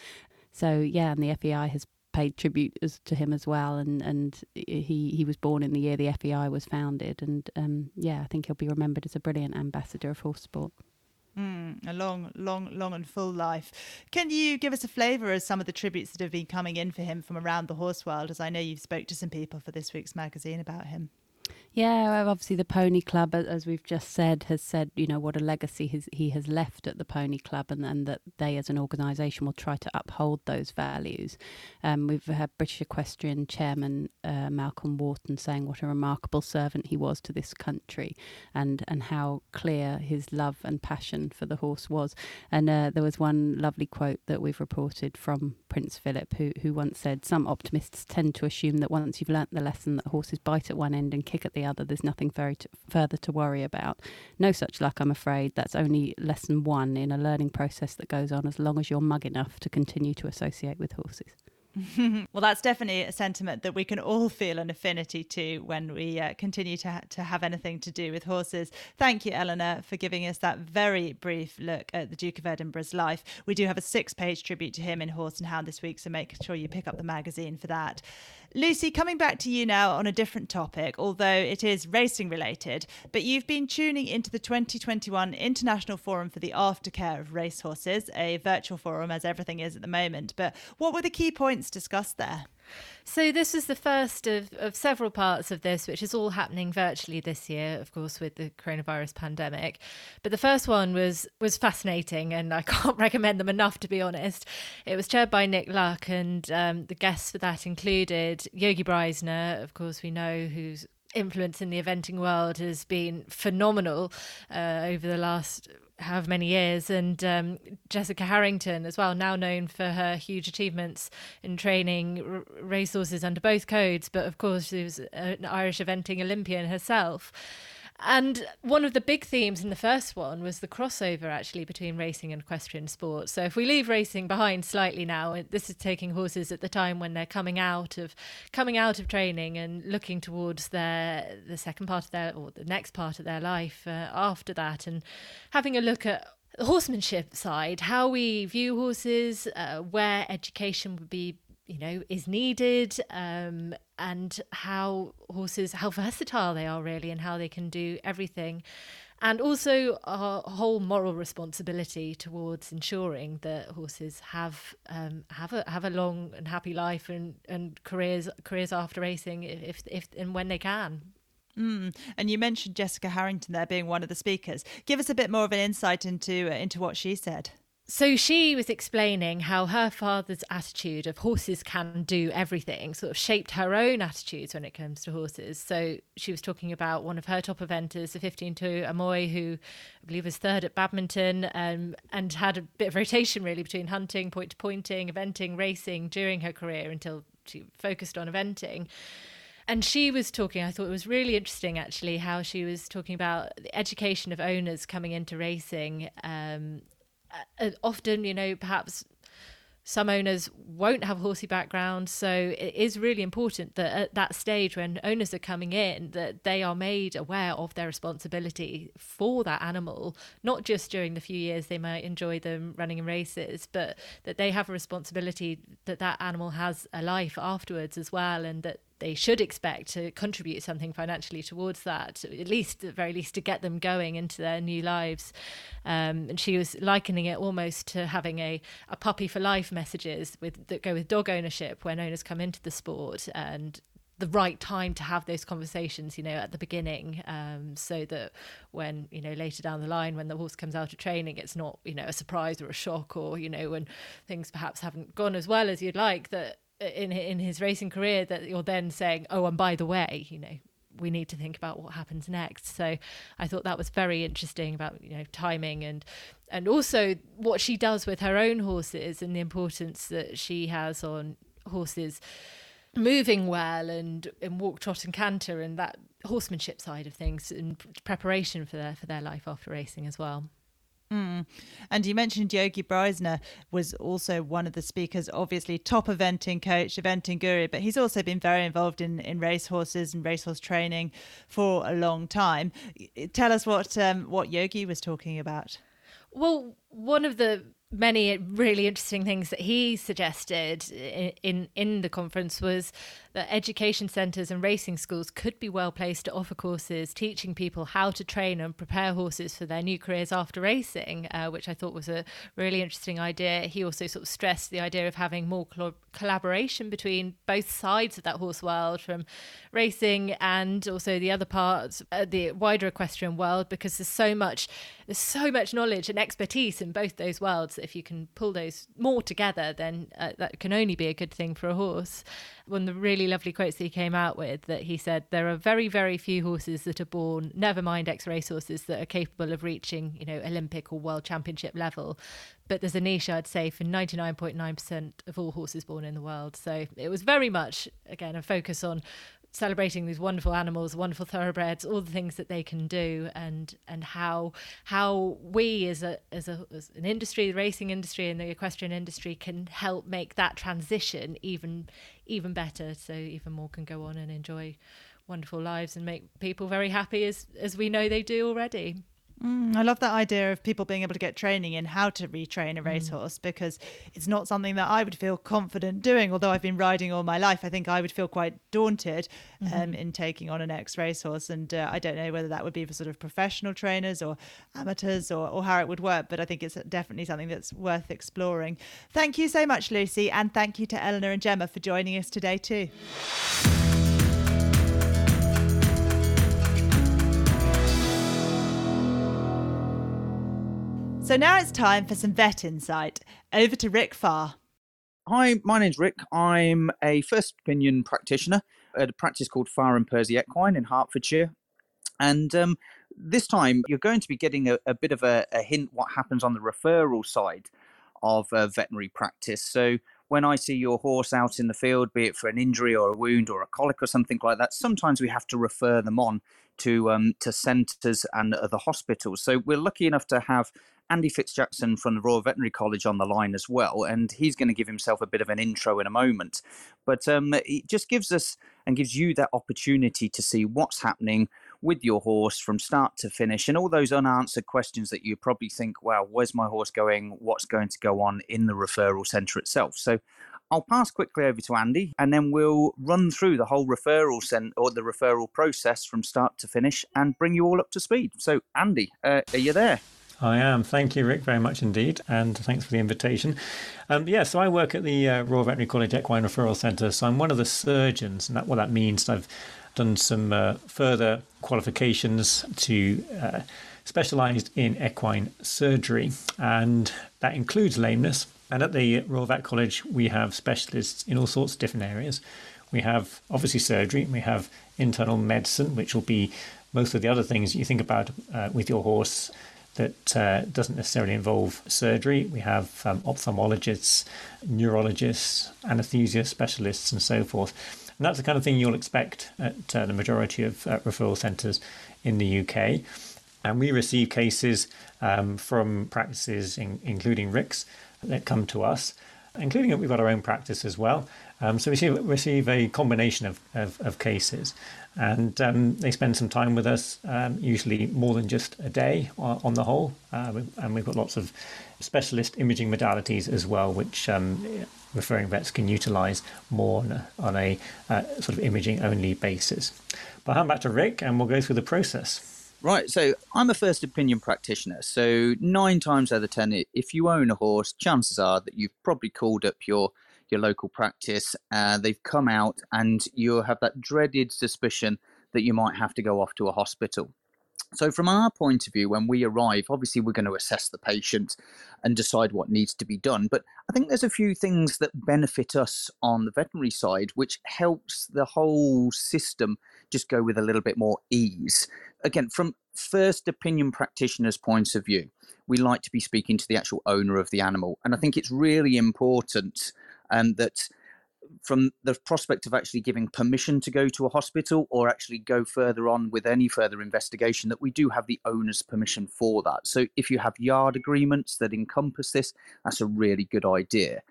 So, yeah, and the FEI has paid tribute as, to him as well. And, and he, he was born in the year the FEI was founded. And um, yeah, I think he'll be remembered as a brilliant ambassador of horse sport. Mm, a long, long, long and full life. Can you give us a flavour of some of the tributes that have been coming in for him from around the horse world? As I know you've spoke to some people for this week's magazine about him. Yeah, obviously the Pony Club, as we've just said, has said you know what a legacy he has left at the Pony Club, and, and that they as an organisation will try to uphold those values. Um, we've had British Equestrian Chairman uh, Malcolm Wharton saying what a remarkable servant he was to this country, and and how clear his love and passion for the horse was. And uh, there was one lovely quote that we've reported from Prince Philip, who who once said, "Some optimists tend to assume that once you've learnt the lesson that horses bite at one end and kick at the other, there's nothing further to worry about. No such luck, I'm afraid. That's only lesson one in a learning process that goes on as long as you're mug enough to continue to associate with horses. (laughs) well, that's definitely a sentiment that we can all feel an affinity to when we uh, continue to, ha- to have anything to do with horses. Thank you, Eleanor, for giving us that very brief look at the Duke of Edinburgh's life. We do have a six page tribute to him in Horse and Hound this week, so make sure you pick up the magazine for that. Lucy, coming back to you now on a different topic, although it is racing related, but you've been tuning into the 2021 International Forum for the Aftercare of Racehorses, a virtual forum as everything is at the moment. But what were the key points discussed there? So this is the first of, of several parts of this, which is all happening virtually this year, of course, with the coronavirus pandemic. But the first one was was fascinating, and I (laughs) can't recommend them enough, to be honest. It was chaired by Nick Luck, and um, the guests for that included Yogi Breisner, of course, we know whose influence in the eventing world has been phenomenal uh, over the last however many years, and um, Jessica Harrington as well, now known for her huge achievements in training r- racehorses under both codes, but of course she was an Irish eventing Olympian herself. And one of the big themes in the first one was the crossover actually between racing and equestrian sport. So if we leave racing behind slightly now, this is taking horses at the time when they're coming out of coming out of training and looking towards their the second part of their or the next part of their life uh, after that, and having a look at the horsemanship side, how we view horses, uh, where education would be you know is needed um, and how horses how versatile they are really and how they can do everything and also our whole moral responsibility towards ensuring that horses have um, have a have a long and happy life and, and careers careers after racing if if and when they can. Mm. And you mentioned Jessica Harrington there being one of the speakers. Give us a bit more of an insight into uh, into what she said. So she was explaining how her father's attitude of horses can do everything sort of shaped her own attitudes when it comes to horses. So she was talking about one of her top eventers, the 15-2 Amoy, who I believe was third at badminton um, and had a bit of rotation really between hunting, point to pointing, eventing, racing during her career until she focused on eventing and she was talking i thought it was really interesting actually how she was talking about the education of owners coming into racing um, Uh, uh, often, you know, perhaps some owners won't have a horsey background. So it is really important that at that stage when owners are coming in that they are made aware of their responsibility for that animal not just during the few years they might enjoy them running in races but that they have a responsibility that that animal has a life afterwards as well and that they should expect to contribute something financially towards that, at least, at the very least, to get them going into their new lives. Um, and she was likening it almost to having a, a puppy for life messages with that go with dog ownership when owners come into the sport and the right time to have those conversations, you know, at the beginning, um, so that when you know later down the line, when the horse comes out of training, it's not you know a surprise or a shock, or you know when things perhaps haven't gone as well as you'd like. That in in his racing career that you're then saying, oh, and by the way, you know, we need to think about what happens next. So I thought that was very interesting about you know timing and and also what she does with her own horses and the importance that she has on horses moving well and and walk trot and canter and that horsemanship side of things and preparation for their for their life after racing as well. Mm. And you mentioned Yogi Breisner was also one of the speakers, obviously top eventing coach, eventing guru, but he's also been very involved in, in racehorses and racehorse training for a long time. Tell us what um, what Yogi was talking about. Well, one of the many really interesting things that he suggested in, in, in the conference was that education centres and racing schools could be well placed to offer courses teaching people how to train and prepare horses for their new careers after racing, uh, which I thought was a really interesting idea. He also sort of stressed the idea of having more cl- collaboration between both sides of that horse world, from racing and also the other parts, uh, the wider equestrian world, because there's so much, there's so much knowledge and expertise in both those worlds. If you can pull those more together, then uh, that can only be a good thing for a horse. One of the really lovely quotes that he came out with that he said there are very very few horses that are born never mind ex race horses that are capable of reaching you know olympic or world championship level. But there's a niche i'd say for 99.9% of all horses born in the world. So it was very much again a focus on celebrating these wonderful animals, wonderful thoroughbreds, all the things that they can do, and and how how we as a as a as an industry, the racing industry and the equestrian industry, can help make that transition even even better, so even more can go on and enjoy wonderful lives and make people very happy as as we know they do already. Mm, I love that idea of people being able to get training in how to retrain a racehorse mm. because it's not something that I would feel confident doing. Although I've been riding all my life, I think I would feel quite daunted um, mm-hmm. in taking on an ex racehorse. And uh, I don't know whether that would be for sort of professional trainers or amateurs or, or how it would work, but I think it's definitely something that's worth exploring. Thank you so much, Lucy. And thank you to Eleanor and Gemma for joining us today, too. So now it's time for some vet insight. Over to Rick Farr. Hi, my name's Rick. I'm a first opinion practitioner at a practice called Farr and Percy Equine in Hertfordshire. And um, this time you're going to be getting a, a bit of a, a, hint what happens on the referral side of uh, veterinary practice. So when I see your horse out in the field, be it for an injury or a wound or a colic or something like that, sometimes we have to refer them on to um, to centres and other hospitals. So we're lucky enough to have Andy Fiske-Jackson from the Royal Veterinary College on the line as well, and he's going to give himself a bit of an intro in a moment. But um, it just gives us and gives you that opportunity to see what's happening with your horse from start to finish and all those unanswered questions that you probably think, wow, where's my horse going? What's going to go on in the referral centre itself? So I'll pass quickly over to Andy and then we'll run through the whole referral cent- or the referral process from start to finish and bring you all up to speed. So, Andy, uh, are you there? I am. Thank you, Rick, very much indeed. And thanks for the invitation. Um, yeah, so I work at the uh, Royal Veterinary College Equine Referral Centre. So I'm one of the surgeons. And that, what that means, I've done some uh, further qualifications to uh, specialised in equine surgery. And that includes lameness. And at the Royal Vet College, we have specialists in all sorts of different areas. We have obviously surgery, we have internal medicine, which will be most of the other things you think about uh, with your horse that uh, doesn't necessarily involve surgery. We have um, ophthalmologists, neurologists, anesthesia specialists, and so forth. And that's the kind of thing you'll expect at uh, the majority of uh, referral centres in the UK. And we receive cases um, from practices, in, including Rick's, that come to us, including we've got our own practice as well. Um, so we receive, receive a combination of, of, of cases and um, they spend some time with us, um, usually more than just a day on the whole. Uh, and we've got lots of specialist imaging modalities as well, which um, referring vets can utilize more on a, on a uh, sort of imaging only basis. But I'll hand back to Rick and we'll go through the process. Right, so I'm a first opinion practitioner. So, nine times out of ten, if you own a horse, chances are that you've probably called up your your local practice. Uh, they've come out, and you have that dreaded suspicion that you might have to go off to a hospital. So, from our point of view, when we arrive, obviously we're going to assess the patient and decide what needs to be done. But I think there's a few things that benefit us on the veterinary side, which helps the whole system just go with a little bit more ease. Again, from first opinion practitioners' points of view, we like to be speaking to the actual owner of the animal. And I think it's really important and that from the prospect of actually giving permission to go to a hospital or actually go further on with any further investigation that we do have the owner's permission for that so if you have yard agreements that encompass this that's a really good idea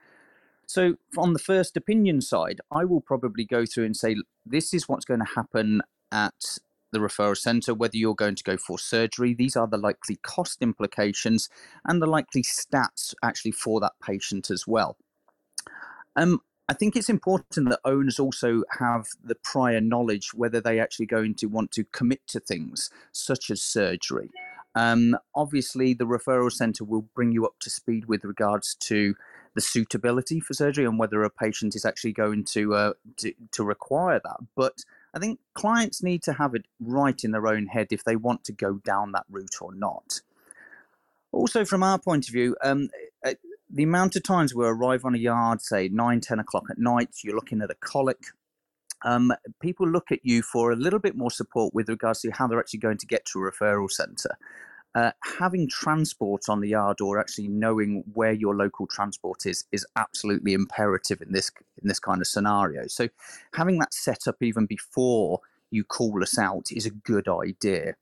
so on the first opinion side i will probably go through and say this is what's going to happen at the referral centre, whether you're going to go for surgery. These are the likely cost implications and the likely stats actually for that patient as well. Um, I think it's important that owners also have the prior knowledge whether they actually going to want to commit to things such as surgery. Um, obviously, the referral centre will bring you up to speed with regards to the suitability for surgery and whether a patient is actually going to, uh, to, to require that. But I think clients need to have it right in their own head if they want to go down that route or not. Also, from our point of view, um, the amount of times we arrive on a yard, say 9, 10 o'clock at night, you're looking at a colic, um, people look at you for a little bit more support with regards to how they're actually going to get to a referral centre. Uh, having transport on the yard or actually knowing where your local transport is is absolutely imperative in this in this kind of scenario. So having that set up even before you call us out is a good idea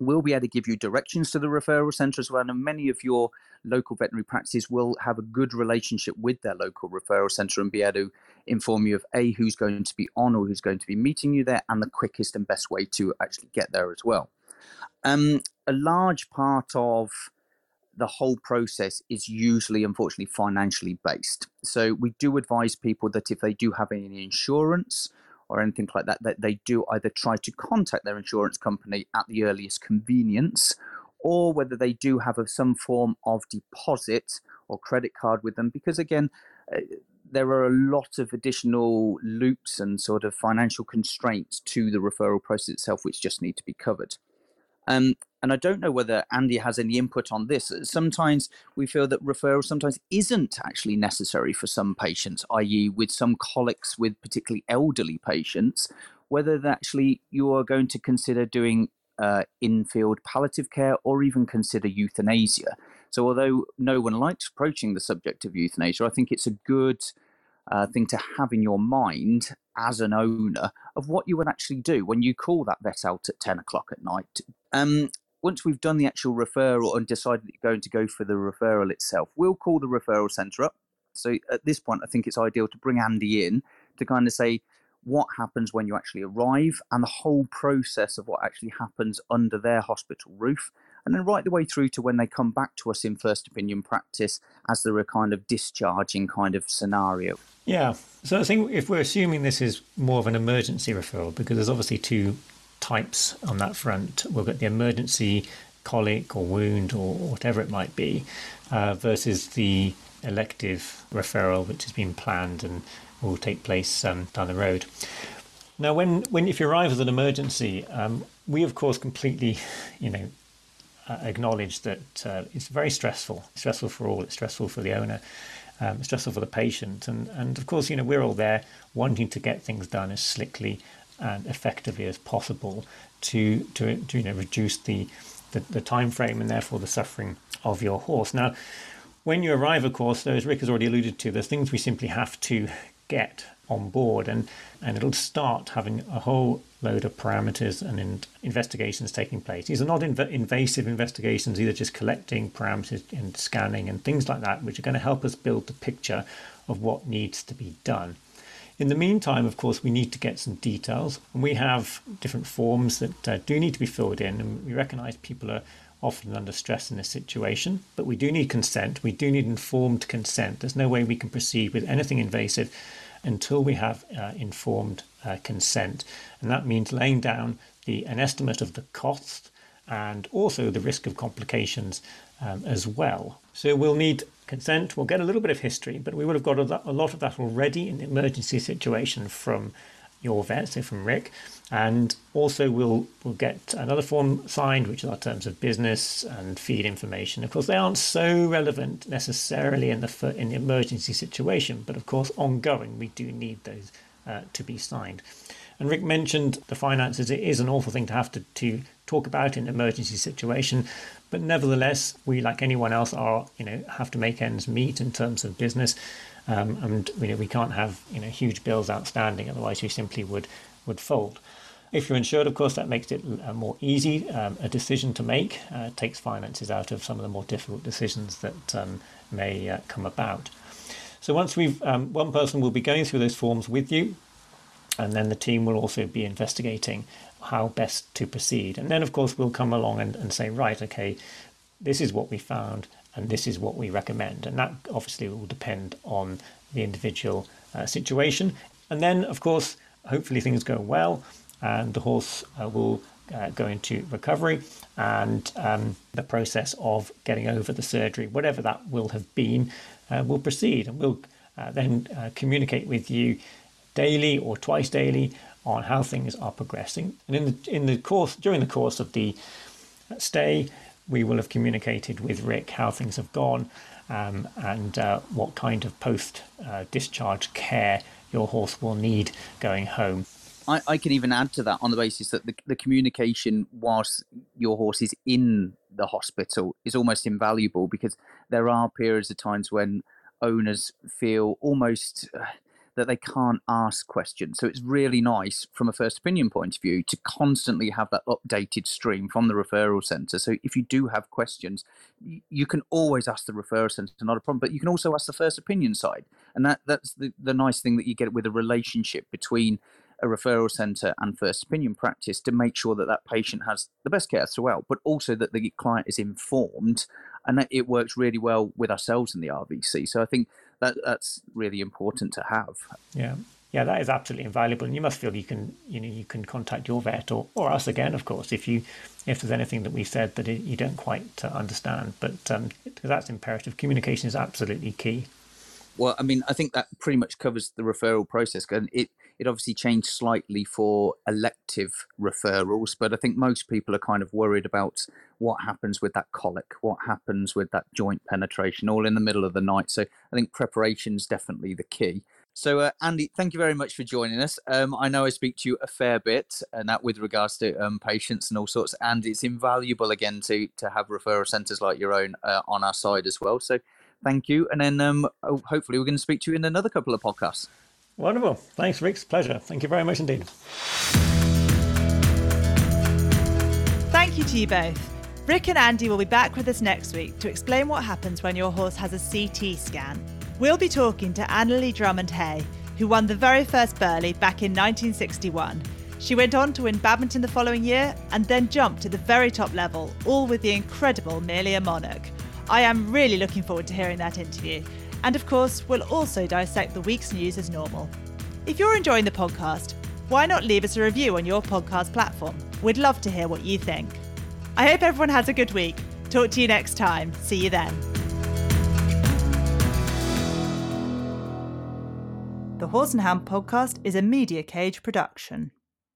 we'll be able to give you directions to the referral centre as well. And many of your local veterinary practices will have a good relationship with their local referral centre and be able to inform you of A, who's going to be on or who's going to be meeting you there, and the quickest and best way to actually get there as well. Um, a large part of the whole process is usually, unfortunately, financially based. So we do advise people that if they do have any insurance or anything like that, that they do either try to contact their insurance company at the earliest convenience, or whether they do have a, some form of deposit or credit card with them, because again. Uh, there are a lot of additional loops and sort of financial constraints to the referral process itself, which just need to be covered. Um, and I don't know whether Andy has any input on this. Sometimes we feel that referral sometimes isn't actually necessary for some patients, i.e., with some colics with particularly elderly patients, whether actually you are going to consider doing uh, in-field palliative care or even consider euthanasia. So, although no one likes approaching the subject of euthanasia, I think it's a good uh, thing to have in your mind as an owner of what you would actually do when you call that vet out at 10 o'clock at night. Um, once we've done the actual referral and decided that you're going to go for the referral itself, we'll call the referral centre up. So at this point, I think it's ideal to bring Andy in to kind of say what happens when you actually arrive and the whole process of what actually happens under their hospital roof and then right the way through to when they come back to us in first opinion practice as they're a kind of discharging kind of scenario. Yeah. So I think if we're assuming this is more of an emergency referral, because there's obviously two types on that front, we'll get the emergency colic or wound or whatever it might be, uh, versus the elective referral, which has been planned and will take place um, down the road. Now, when, when if you arrive with an emergency, um, we of course completely, you know, uh, acknowledge that uh, it's very stressful. It's stressful for all. It's stressful for the owner. Um, it's stressful for the patient. And and of course, you know, we're all there wanting to get things done as slickly and effectively as possible to to, to you know reduce the, the the time frame and therefore the suffering of your horse. Now, when you arrive, of course, as Rick has already alluded to, there's things we simply have to get on board and and it'll start having a whole load of parameters and in investigations taking place. These are not inv- invasive investigations, either just collecting parameters and scanning and things like that, which are going to help us build the picture of what needs to be done. In the meantime, of course, we need to get some details, and we have different forms that uh, do need to be filled in, and we recognize people are often under stress in this situation, but we do need consent. We do need informed consent. There's no way we can proceed with anything invasive until we have uh, informed uh, consent. And that means laying down the, an estimate of the cost and also the risk of complications um, as well. So we'll need consent, we'll get a little bit of history, but we would have got a, lot of that already in the emergency situation from your vet, so from Rick. And also we'll we'll get another form signed, which is our terms of business and feed information. Of course, they aren't so relevant necessarily in the in the emergency situation, but of course, ongoing we do need those uh, to be signed. And Rick mentioned the finances. It is an awful thing to have to, to talk about in an emergency situation, but nevertheless, we, like anyone else, are you know have to make ends meet in terms of business, um, and you know we can't have you know huge bills outstanding. Otherwise, we simply would would fold. If you're insured, of course, that makes it uh, more easy um, a decision to make. Uh, takes finances out of some of the more difficult decisions that um, may uh, come about. So once we've, um, one person will be going through those forms with you, and then the team will also be investigating how best to proceed. And then, of course, we'll come along and, and say, right, okay, this is what we found, and this is what we recommend. And that obviously will depend on the individual uh, situation. And then, of course, hopefully things go well, and the horse uh, will uh, go into recovery and um, the process of getting over the surgery, whatever that will have been, uh, will proceed. And we'll uh, then uh, communicate with you daily or twice daily on how things are progressing. And in the, in the course, during the course of the stay, we will have communicated with Rick how things have gone um, and uh, what kind of post discharge care your horse will need going home. I, I can even add to that on the basis that the, the communication whilst your horse is in the hospital is almost invaluable because there are periods of times when owners feel almost uh, that they can't ask questions. So it's really nice from a first opinion point of view to constantly have that updated stream from the referral centre. So if you do have questions, you can always ask the referral centre, not a problem, but you can also ask the first opinion side. And that, that's the, the nice thing that you get with a relationship between a referral centre and first opinion practice to make sure that that patient has the best care throughout, but also that the client is informed and that it works really well with ourselves in the RVC. So I think that that's really important to have. Yeah. Yeah, that is absolutely invaluable, and you must feel you can, you know, you can contact your vet or, or us again, of course, if you, if there's anything that we said that you don't quite uh, understand. But um, that's imperative. Communication is absolutely key. Well, I mean, I think that pretty much covers the referral process. And it, it obviously changed slightly for elective referrals, but I think most people are kind of worried about what happens with that colic, what happens with that joint penetration, all in the middle of the night. So I think preparation is definitely the key. So, uh, Andy, thank you very much for joining us. Um, I know I speak to you a fair bit, and that with regards to um, patients and all sorts, and it's invaluable again to to have referral centres like your own uh, on our side as well. So, thank you. And then um, oh, hopefully we're going to speak to you in another couple of podcasts. Wonderful. Thanks, Rick. Pleasure. Thank you very much indeed. Thank you to you both. Rick and Andy will be back with us next week to explain what happens when your horse has a CT scan. We'll be talking to Anneli Drummond-Hay, who won the very first Burghley back in 1961. She went on to win badminton the following year and then jumped to the very top level, all with the incredible Merely-a-Monarch. I am really looking forward to hearing that interview. And of course, we'll also dissect the week's news as normal. If you're enjoying the podcast, why not leave us a review on your podcast platform? We'd love to hear what you think. I hope everyone has a good week. Talk to you next time. See you then. The Horse and Hound podcast is a Media Cage production.